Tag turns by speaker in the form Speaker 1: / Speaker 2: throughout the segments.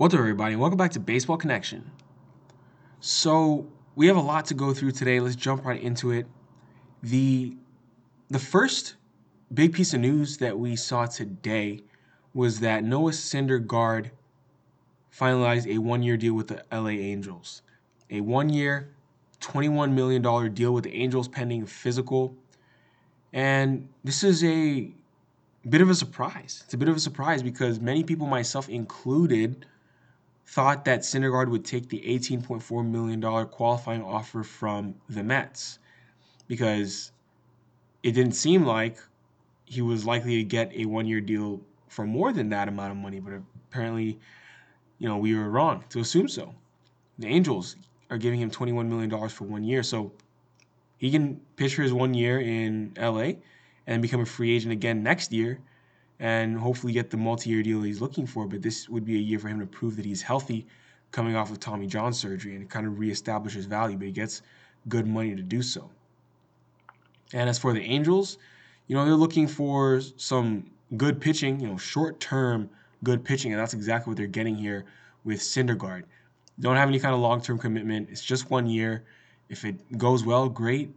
Speaker 1: What's up, everybody? Welcome back to Baseball Connection. So we have a lot to go through today. Let's jump right into it. the The first big piece of news that we saw today was that Noah Syndergaard finalized a one-year deal with the LA Angels. A one-year, $21 million deal with the Angels pending physical. And this is a bit of a surprise. It's a bit of a surprise because many people, myself included, thought that Syndergaard would take the $18.4 million qualifying offer from the Mets because it didn't seem like he was likely to get a one year deal for more than that amount of money, but apparently, you know, we were wrong to assume so. The Angels are giving him $21 million for one year, so he can pitch for his one year in LA and become a free agent again next year and hopefully get the multi-year deal he's looking for. But this would be a year for him to prove that he's healthy coming off of Tommy John surgery and kind of reestablish his value, but he gets good money to do so. And as for the Angels, you know, they're looking for some good pitching, you know, short-term good pitching, and that's exactly what they're getting here with Syndergaard. Don't have any kind of long-term commitment. It's just one year. If it goes well, great.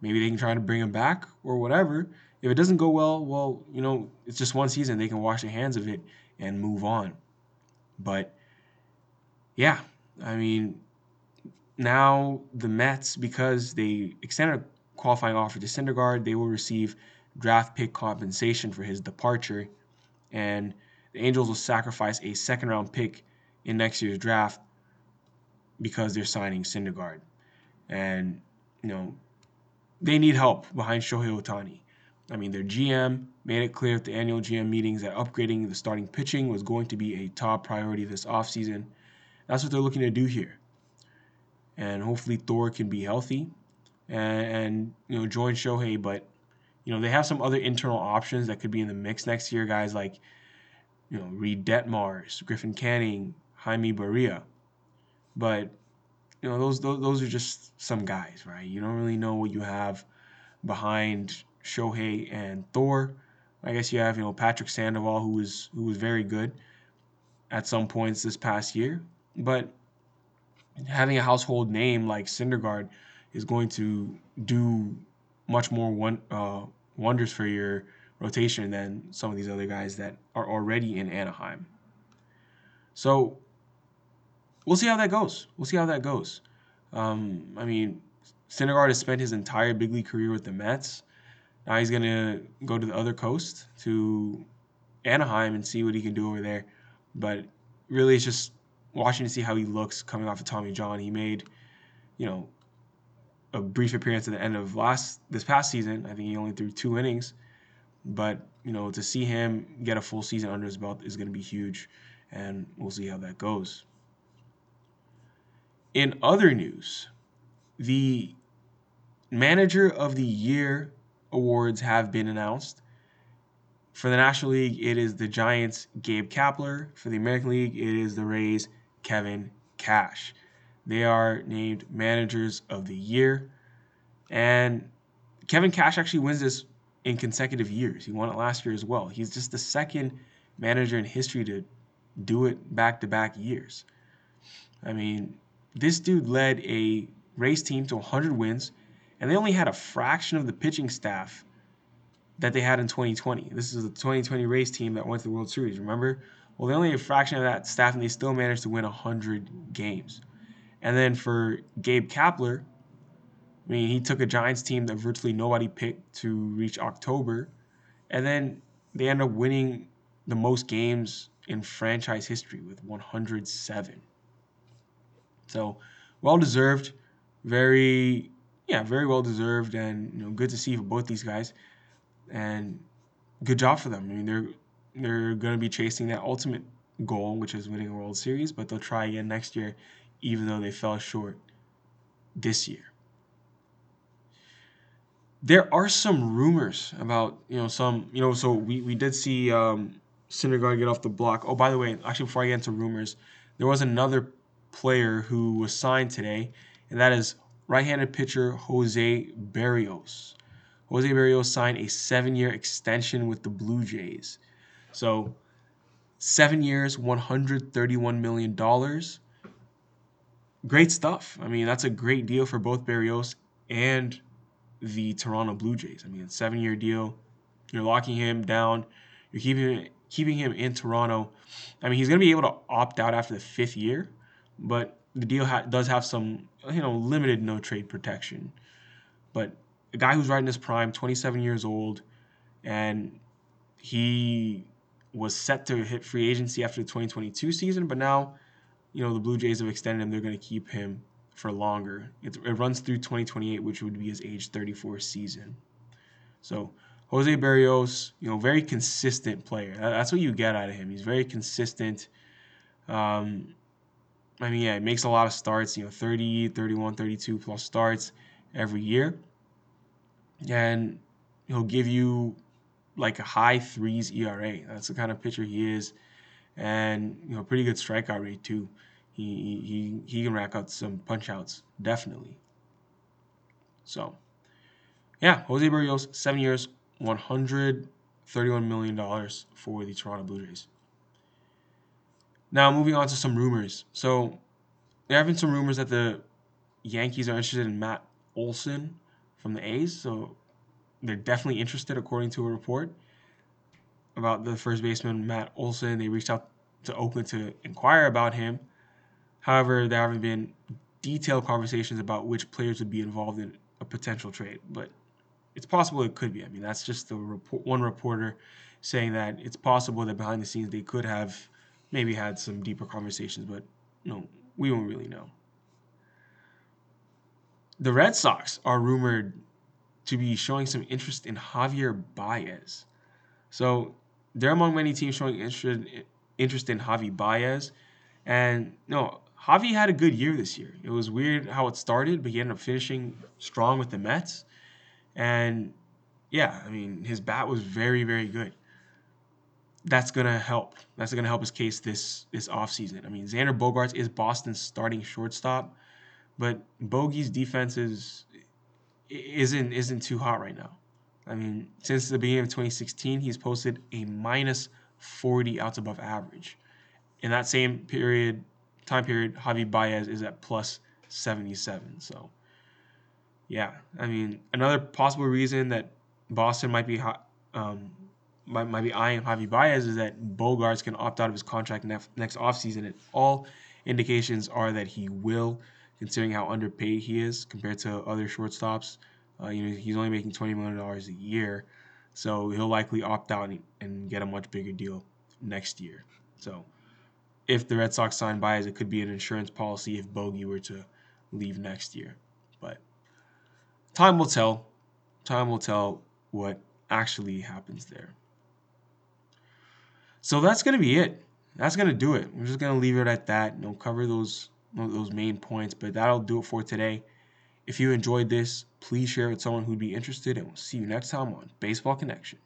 Speaker 1: Maybe they can try to bring him back or whatever. If it doesn't go well, well, you know, it's just one season. They can wash their hands of it and move on. But yeah, I mean, now the Mets, because they extended a qualifying offer to Syndergaard, they will receive draft pick compensation for his departure. And the Angels will sacrifice a second round pick in next year's draft because they're signing Syndergaard. And, you know, they need help behind Shohei Ohtani. I mean, their GM made it clear at the annual GM meetings that upgrading the starting pitching was going to be a top priority this offseason. That's what they're looking to do here. And hopefully Thor can be healthy and, and you know join Shohei, but you know they have some other internal options that could be in the mix next year. Guys like you know Reid Detmers, Griffin Canning, Jaime Barria, but you know those, those those are just some guys, right? You don't really know what you have behind Shohei and Thor. I guess you have you know Patrick Sandoval who was who was very good at some points this past year, but having a household name like Syndergaard is going to do much more one, uh, wonders for your rotation than some of these other guys that are already in Anaheim. So we'll see how that goes. We'll see how that goes. Um, I mean, Syndergaard has spent his entire big league career with the Mets. Now he's going to go to the other coast to Anaheim and see what he can do over there. But really, it's just watching to see how he looks coming off of Tommy John. He made, you know, a brief appearance at the end of last this past season. I think he only threw two innings, but you know, to see him get a full season under his belt is going to be huge, and we'll see how that goes. In other news, the Manager of the Year awards have been announced. For the National League, it is the Giants' Gabe Kapler. For the American League, it is the Rays' Kevin Cash. They are named Managers of the Year. And Kevin Cash actually wins this in consecutive years. He won it last year as well. He's just the second manager in history to do it back to back years. I mean, this dude led a Rays team to 100 wins, and they only had a fraction of the pitching staff that they had in 2020. This is the 2020 Rays team that went to the World Series, remember? Well, they only had a fraction of that staff, and they still managed to win 100 games. And then for Gabe Kapler, I mean, he took a Giants team that virtually nobody picked to reach October, and then they end up winning the most games in franchise history with 107. So, well deserved, very yeah, very well deserved, and you know, good to see for both these guys, and good job for them. I mean, they're they're going to be chasing that ultimate goal, which is winning a World Series, but they'll try again next year, even though they fell short this year. There are some rumors about you know some you know so we, we did see um, Syndergaard get off the block. Oh, by the way, actually before I get into rumors, there was another player who was signed today, and that is right-handed pitcher Jose Berrios. Jose Berrios signed a seven-year extension with the Blue Jays. So seven years, $131 million. Great stuff. I mean, that's a great deal for both Berrios and the Toronto Blue Jays. I mean, seven year deal. You're locking him down. You're keeping keeping him in Toronto. I mean, he's going to be able to opt out after the fifth year, but the deal ha- does have some, you know, limited no trade protection. But a guy who's right in his prime, 27 years old, and he was set to hit free agency after the 2022 season, but now, you know, the Blue Jays have extended him. They're going to keep him for longer. It, it runs through 2028, which would be his age 34 season. So Jose Berrios, you know, very consistent player. That's what you get out of him. He's very consistent. Um, I mean, yeah, he makes a lot of starts, you know, 30, 31, 32 plus starts every year. And he'll give you like a high threes ERA. That's the kind of pitcher he is. And, you know, pretty good strikeout rate too. He, he, he can rack out some punch outs, definitely. So, yeah, Jose Berrios, seven years, $131 million for the Toronto Blue Jays. Now, moving on to some rumors. So, there have been some rumors that the Yankees are interested in Matt Olson from the A's. So, they're definitely interested, according to a report about the first baseman, Matt Olson. They reached out to Oakland to inquire about him. However, there haven't been detailed conversations about which players would be involved in a potential trade. But it's possible it could be. I mean, that's just the report, one reporter saying that it's possible that behind the scenes they could have maybe had some deeper conversations, but no, we won't really know. The Red Sox are rumored to be showing some interest in Javier Baez. So they're among many teams showing interest interest in Javi Baez. And no, Javi had a good year this year. It was weird how it started, but he ended up finishing strong with the Mets. And yeah, I mean, his bat was very, very good that's gonna help. That's gonna help his case this this offseason. I mean, Xander Bogaerts is Boston's starting shortstop, but Bogey's defense is isn't isn't too hot right now. I mean, since the beginning of 2016, he's posted a minus 40 outs above average. In that same period, time period, Javi Baez is at plus 77. So, yeah, I mean, another possible reason that Boston might be hot, um, might, might be eyeing Javi Baez is that Bogaerts can opt out of his contract next, next offseason. And all indications are that he will, considering how underpaid he is compared to other shortstops. Uh, you know, he's only making $20 million a year. So he'll likely opt out and get a much bigger deal next year. So if the Red Sox sign Baez, it could be an insurance policy if Bogey were to leave next year. But time will tell. Time will tell what actually happens there. So that's gonna be it. That's gonna do it. We're just gonna leave it at that. You know, cover those those main points, but that'll do it for today. If you enjoyed this, please share with someone who'd be interested, and we'll see you next time on Baseball Connection.